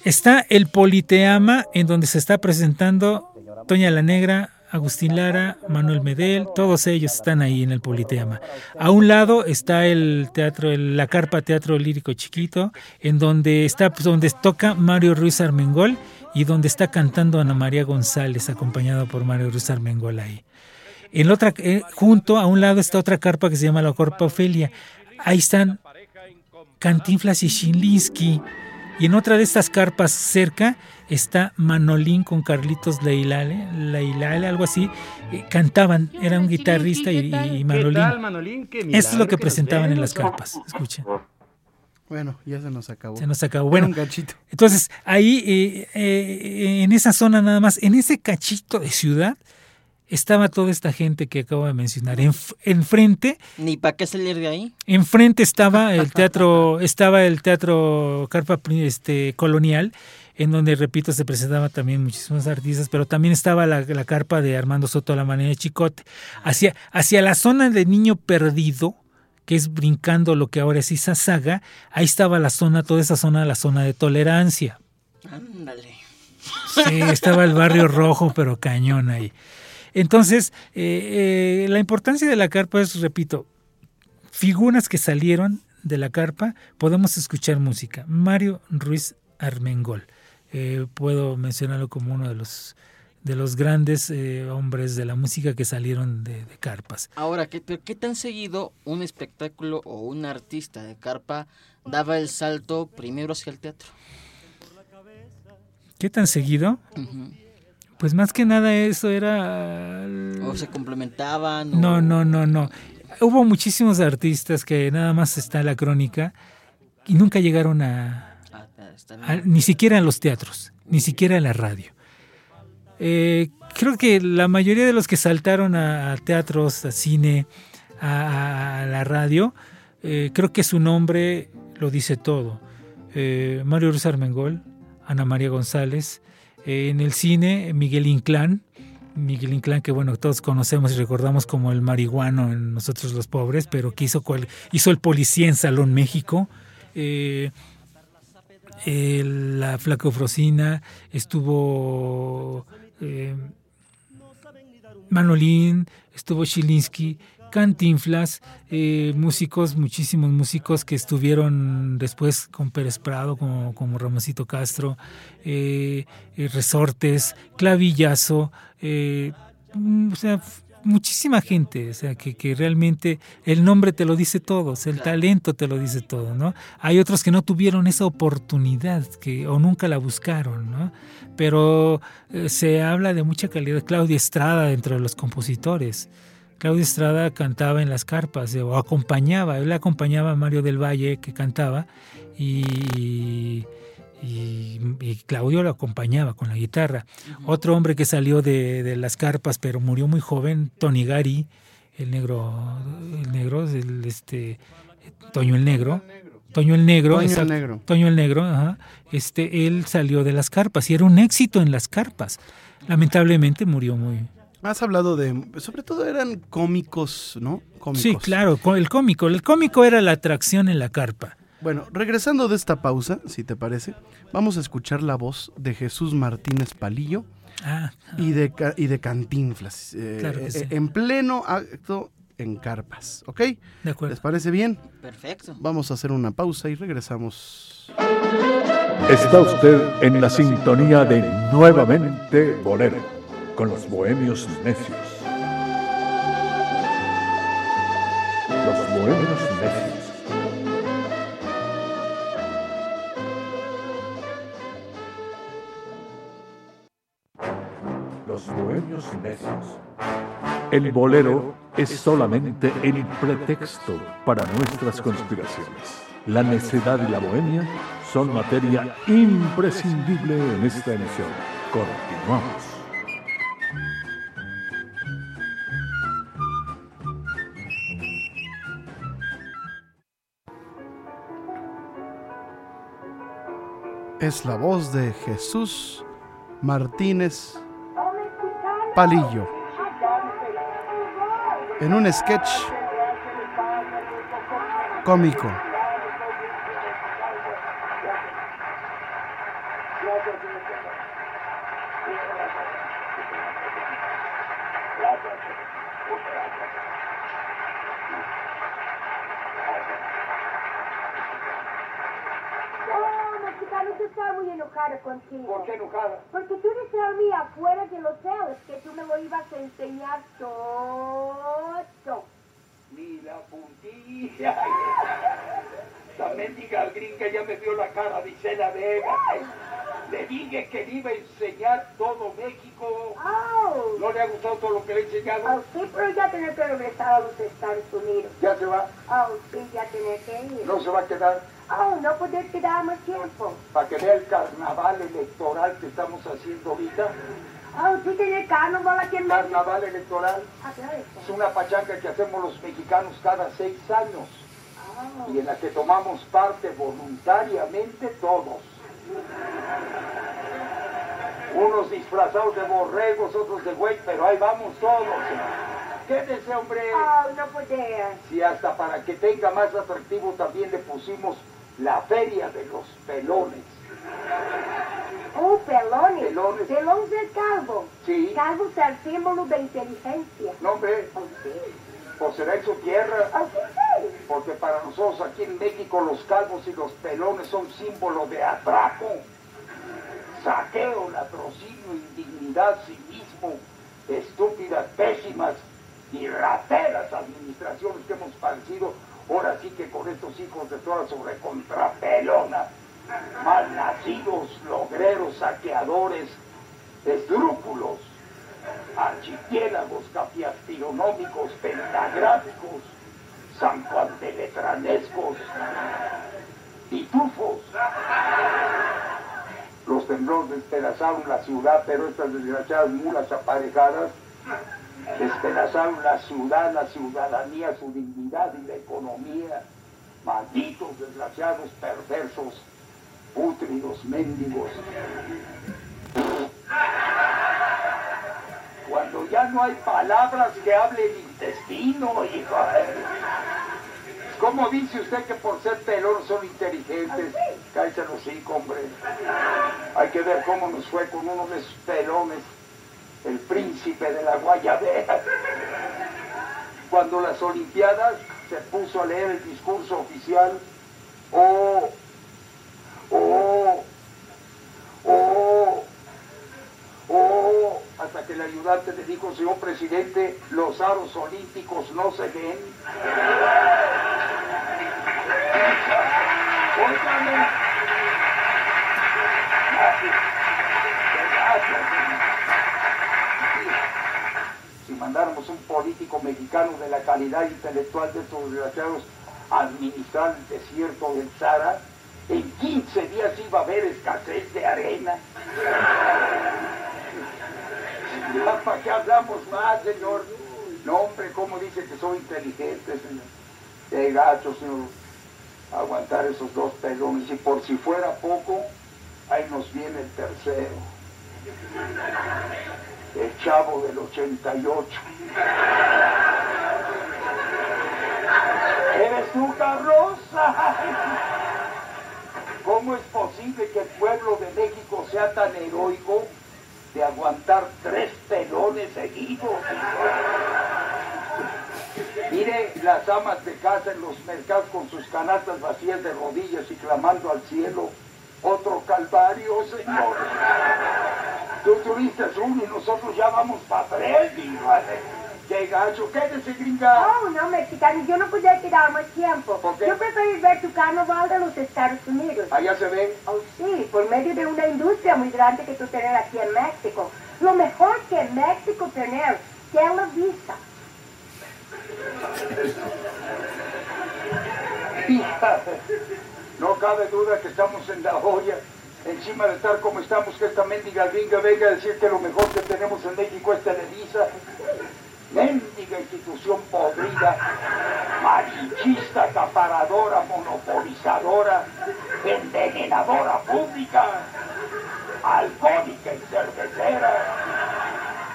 Está el Politeama en donde se está presentando Toña la Negra, Agustín Lara, Manuel Medel, todos ellos están ahí en el Politeama. A un lado está el teatro, la carpa Teatro Lírico Chiquito, en donde está, pues, donde toca Mario Ruiz Armengol y donde está cantando Ana María González, acompañado por Mario Ruiz Armengol ahí. En otra, eh, junto a un lado está otra carpa que se llama la Corpa Ofelia. Ahí están Cantinflas y Shinlinsky Y en otra de estas carpas cerca está Manolín con Carlitos Leilale, Leilale algo así. Eh, cantaban, era un guitarrista y, Manolín. Esto es lo que presentaban en las carpas. Escuchen. Bueno, ya se nos acabó. Se nos acabó. Bueno, entonces ahí, eh, eh, en esa zona nada más, en ese cachito de ciudad, estaba toda esta gente que acabo de mencionar. enfrente. Ni para qué salir de ahí. Enfrente estaba el teatro, estaba el teatro Carpa este, Colonial, en donde, repito, se presentaban también muchísimos artistas, pero también estaba la, carpa de Armando Soto la manera de Chicote. Hacia, hacia la zona de Niño Perdido, que es brincando lo que ahora es Saga, ahí estaba la zona, toda esa zona, la zona de tolerancia. Ándale. Sí, estaba el barrio rojo, pero cañón ahí. Entonces, eh, eh, la importancia de la carpa es, repito, figuras que salieron de la carpa, podemos escuchar música. Mario Ruiz Armengol, eh, puedo mencionarlo como uno de los de los grandes hombres de la música que salieron de, carpas. Ahora, ¿qué, ¿qué tan seguido un espectáculo o un artista de carpa daba el salto primero hacia el teatro? ¿Qué tan seguido? Pues más que nada eso era... O se complementaban. No, no, no, no. Hubo muchísimos artistas que nada más está en la crónica y nunca llegaron a... Ah, ni siquiera en los teatros, ni siquiera en la radio. Eh, creo que la mayoría de los que saltaron a, teatros, a cine, a, la radio, eh, creo que su nombre lo dice todo. Eh, Mario Ruiz Armengol, Ana María González, eh, en el cine, Miguel Inclán, Miguel Inclán, que bueno, todos conocemos y recordamos como el marihuano en Nosotros los Pobres, pero que hizo, hizo el policía en Salón México. Eh, la Flacofrosina, estuvo eh, Manolín, estuvo Chilinsky, Cantinflas, eh, músicos, muchísimos músicos que estuvieron después con Pérez Prado, como, como Castro, eh, eh, Resortes, Clavillazo, mm, o sea, muchísima gente, o sea, que, que, realmente el nombre te lo dice todo, el talento te lo dice todo, ¿no? Hay otros que no tuvieron esa oportunidad que, o nunca la buscaron, ¿no? Pero se habla de mucha calidad. Claudia Estrada dentro de los compositores. Claudia Estrada cantaba en las carpas o acompañaba, él acompañaba a Mario del Valle que cantaba y, Claudio lo acompañaba con la guitarra. Otro hombre que salió de, las carpas pero murió muy joven, Tony Gari, el negro, el negro, el, este, Toño el Negro. Toño el Negro, Toño el Negro. Toño el Negro, ajá, este, él salió de las carpas y era un éxito en las carpas. Lamentablemente murió muy, Has hablado de, sobre todo eran cómicos, ¿no? Cómicos. Sí, claro, el cómico. El cómico era la atracción en la carpa. Bueno, regresando de esta pausa, si te parece, vamos a escuchar la voz de Jesús Martínez Palillo ah, y, de, y de Cantinflas. Eh, claro que eh, sí. En pleno acto en carpas, ¿ok? De acuerdo. ¿Les parece bien? Perfecto. Vamos a hacer una pausa y regresamos. Está usted en la sintonía de Nuevamente Bolero con los bohemios necios. Los bohemios El bolero es solamente el pretexto para nuestras conspiraciones. La necedad y la bohemia son materia imprescindible en esta emisión. Continuamos. es la voz de Jesús Martínez Palillo en un sketch cómico. contigo. ¿Por qué enojada? Porque tú dices a mí afuera de los celos que tú me lo ibas a enseñar todo. Ni la puntilla. La mendiga gringa ya me vio la cara de Isela Vega. Le dije que le iba a enseñar todo México. Oh. ¿No le ha gustado todo lo que le he enseñado? Oh, sí, pero ya tiene que regresar a los Estados Unidos. ¿Ya se va? Sí, ya tiene que ir. ¿No se va a quedar? Oh, no puede quedar más tiempo. Para que vea el carnaval electoral que estamos haciendo ahorita. Oh, ¿tú tienes carnaval aquí en México? Carnaval electoral. Ah, claro. Es una pachanga que hacemos los mexicanos cada seis años. Oh. y en la que tomamos parte voluntariamente todos. Unos disfrazados de borregos, otros de güey, pero ahí vamos todos. Quédese, hombre. Oh, no puede. Si hasta para que tenga más atractivo también le pusimos la feria de los pelones. Oh, pelones. Pelones. Pelones es calvo. Sí. Calvo es el símbolo de inteligencia. No, hombre, Oh, sí. pues será en su tierra. Oh, sí, sí. Porque para nosotros aquí en México los calvos y los pelones son símbolo de atraco, saqueo, latrocinio, indignidad, cinismo, estúpidas, pésimas y rateras administraciones que hemos padecido ahora sí que con estos hijos de toda su recontrapelona, malnacidos, logreros, saqueadores, esdrúpulos, archipiélagos, capiastronómicos, pentagráficos, sanjuanteletranescos, pitufos. Los temblores despedazaron la ciudad, pero estas desgraciadas mulas aparejadas despedazaron la ciudad, la ciudadanía, su dignidad y la economía. Malditos, desgraciados, perversos, pútridos, mendigos. Cuando ya no hay palabras que hable el intestino, hijo. ¿Cómo dice usted que por ser pelón son inteligentes? Cállate los hocico, hombre. Hay que ver cómo nos fue con uno de esos pelones, el príncipe de la Guayabera. Cuando las Olimpiadas se puso a leer el discurso oficial, oh, oh, oh, oh, hasta que el ayudante le dijo, señor presidente, los aros olímpicos no se ven. Un político mexicano de la calidad intelectual de estos desgraciados a administrar el desierto del Sahara, en 15 días iba a haber escasez de arena. ¿Para qué hablamos más, señor? No, hombre, ¿cómo dice que soy inteligente, señor? Qué gacho, señor. Aguantar esos dos pelones. Y por si fuera poco, ahí nos viene el tercero. El chavo del 88. ¿Eres tú, Carroza? ¿Cómo es posible que el pueblo de México sea tan heroico de aguantar tres pelones seguidos? Mire las amas de casa en los mercados con sus canastas vacías de rodillas y clamando al cielo. Otro calvario, señor. Tú tuviste uno y nosotros ya vamos para tres, hijo. ¡Qué gacho! ¡Quédese, gringa! Oh, no, mexicano, yo no pude quedar más tiempo. ¿Por qué? Yo prefiero ver tu carnaval de los Estados Unidos. Allá se ve. Oh, sí, por medio de una industria muy grande que tú tienes aquí en México. Lo mejor que México tener, Televisa. Hija, No cabe duda que estamos en la olla. Encima de estar como estamos, que esta mendiga gringa venga a decir que lo mejor que tenemos en México es Televisa. Mendiga institución podrida, malinchista, acaparadora, monopolizadora, envenenadora pública, alcohólica y cervecera.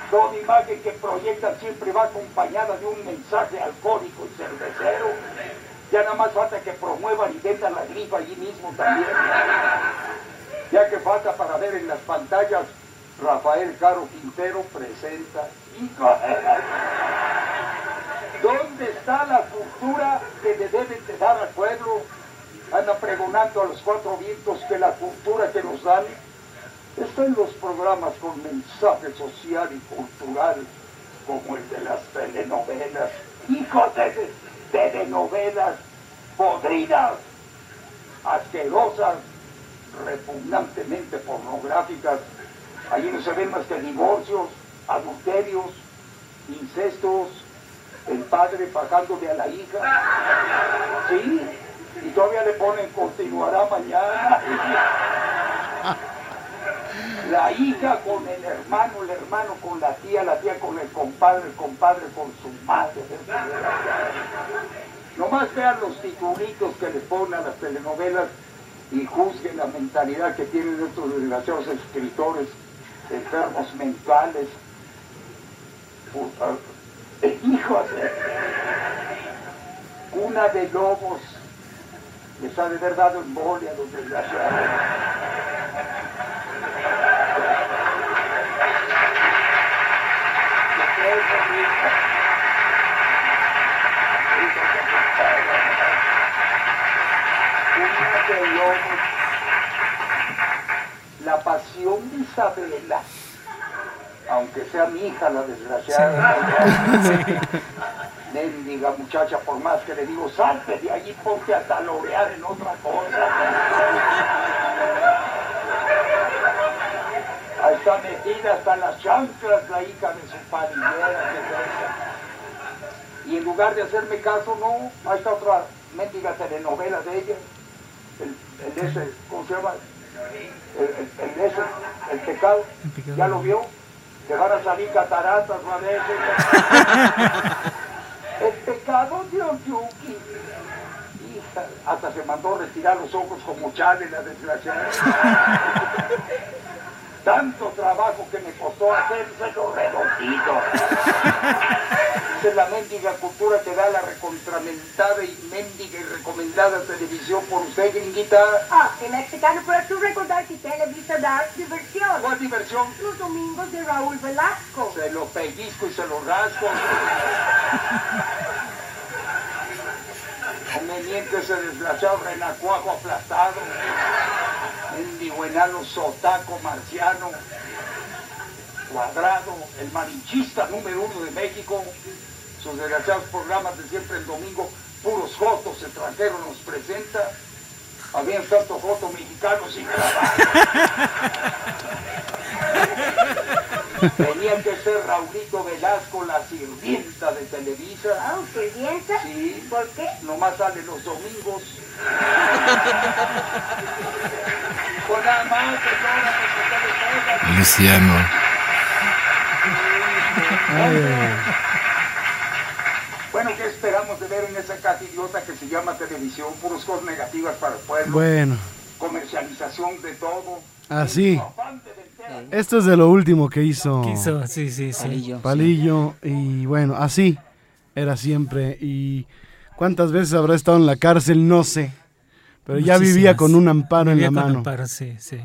Toda imagen que proyecta siempre va acompañada de un mensaje alcohólico y cervecero. Ya nada más falta que promuevan y vendan la grifa allí mismo también. Ya que falta para ver en las pantallas, Rafael Caro Quintero presenta. ¿Dónde está la cultura que le deben de dar al pueblo? Anda pregonando a los cuatro vientos que la cultura que nos dan está en los programas con mensaje social y cultural, como el de las telenovelas. Hijo de telenovelas podridas, asquerosas, repugnantemente pornográficas. Allí no se ven más que divorcios, adulterios, incestos, el padre pagándole a la hija. Sí, y todavía le ponen continuará mañana. La hija con el hermano, el hermano con la tía, la tía con el compadre, el compadre con su madre. Nomás vean los titulitos que le ponen a las telenovelas y juzguen la mentalidad que tienen estos desgraciados escritores enfermos mentales. hijos, una de lobos les ha de haber dado embolia a los desgraciados. La pasión de Isabela, aunque sea mi hija la desgraciada, mendiga muchacha, por más que le digo, salte de allí, ponte a talorear en otra cosa. Ahí está metida hasta las chanclas la hija de su palillera. Y en lugar de hacerme caso, no, ahí está otra mendiga telenovela de ella, el, el ese, ¿cómo se llama? El, el, ese, el pecado, ¿ya lo vio? Van a salir cataratas, a veces. El pecado de Oyuki. Hasta se mandó retirar los ojos como chale la desgraciada. Tanto trabajo que me costó hacerse los redonditos. es la mendiga cultura que da la recontramentada y mendiga y recomendada televisión por usted, gringuita. Ah, que mexicano, pero tú recordar que televisa da diversión. ¿Cuál diversión? Los domingos de Raúl Velasco. Se lo pellizco y se lo rasco. Conveniente ese desgraciado renacuajo aplastado. Mendigo enano sotaco marciano. Cuadrado, el marinchista número uno de México sus desgraciados programas de siempre el domingo, puros jotos extranjeros nos presenta. Habían tanto joto mexicano sin grabar. Tenía que ser Raulito Velasco, la sirvienta de Televisa. Ah, ¿sirvienta? Sí. ¿Por qué? Nomás sale los domingos. Con nada más, señora, Luciano. Bueno, ¿qué esperamos de ver en esa casa idiota que se llama televisión? Puros cosas negativas para el pueblo. Bueno. Comercialización de todo. Así. Esto es de lo último que hizo. Quiso, sí, sí, sí. Palillo. Palillo. Y bueno, así era siempre. Y cuántas veces habrá estado en la cárcel, no sé. Pero ya vivía con un amparo en la con mano. Amparo, sí, sí.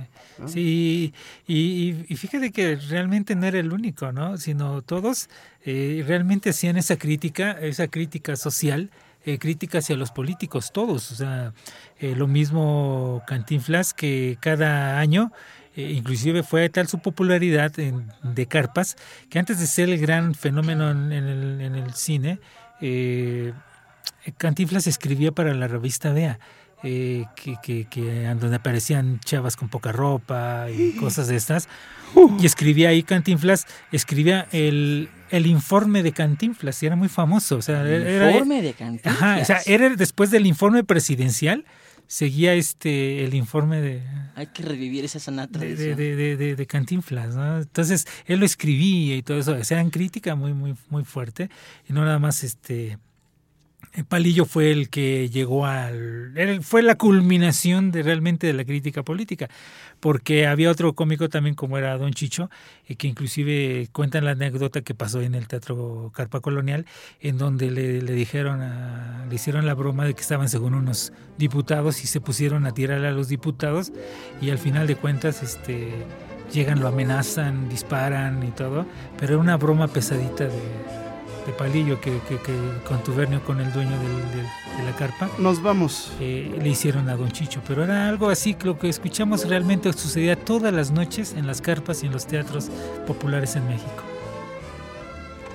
Sí, y, y, fíjate que realmente no era el único, ¿no? Sino todos eh, realmente hacían esa crítica, esa crítica social, eh, crítica hacia los políticos, todos. O sea, eh, lo mismo Cantinflas que cada año, eh, inclusive fue tal su popularidad en, de Carpas, que antes de ser el gran fenómeno en, el, en el, cine, eh, Cantinflas escribía para la revista Vea eh, que, que, que, donde aparecían chavas con poca ropa y cosas de estas. Y escribía ahí Cantinflas, escribía el, el informe de Cantinflas y era muy famoso. O sea, el era, informe de Cantinflas. Ajá, o sea, era después del informe presidencial, seguía este el informe de... Hay que revivir esa sanata. De, de, de, de, de Cantinflas, ¿no? Entonces, él lo escribía y todo eso. O sea, en crítica muy, muy, muy fuerte. Y no nada más este Palillo fue el que llegó al... fue la culminación de realmente de la crítica política, porque había otro cómico también como era Don Chicho, eh, que inclusive cuentan la anécdota que pasó en el Teatro Carpa Colonial, en donde le, le dijeron, a, le hicieron la broma de que estaban según unos diputados y se pusieron a tirar a los diputados y al final de cuentas este llegan, lo amenazan, disparan y todo, pero era una broma pesadita de de palillo que, que, que contubernio con el dueño del, del, de la carpa. Nos vamos. Eh, le hicieron a Don Chicho, pero era algo así que lo que escuchamos realmente sucedía todas las noches en las carpas y en los teatros populares en México.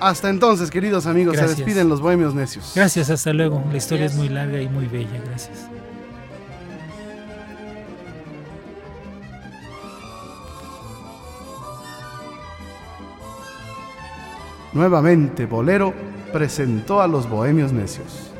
Hasta entonces, queridos amigos, Gracias. se despiden los bohemios necios. Gracias, hasta luego. La historia es muy larga y muy bella. Gracias. Nuevamente Bolero presentó a los Bohemios Necios.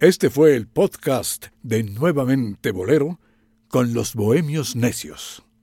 Este fue el podcast de Nuevamente Bolero con los Bohemios Necios.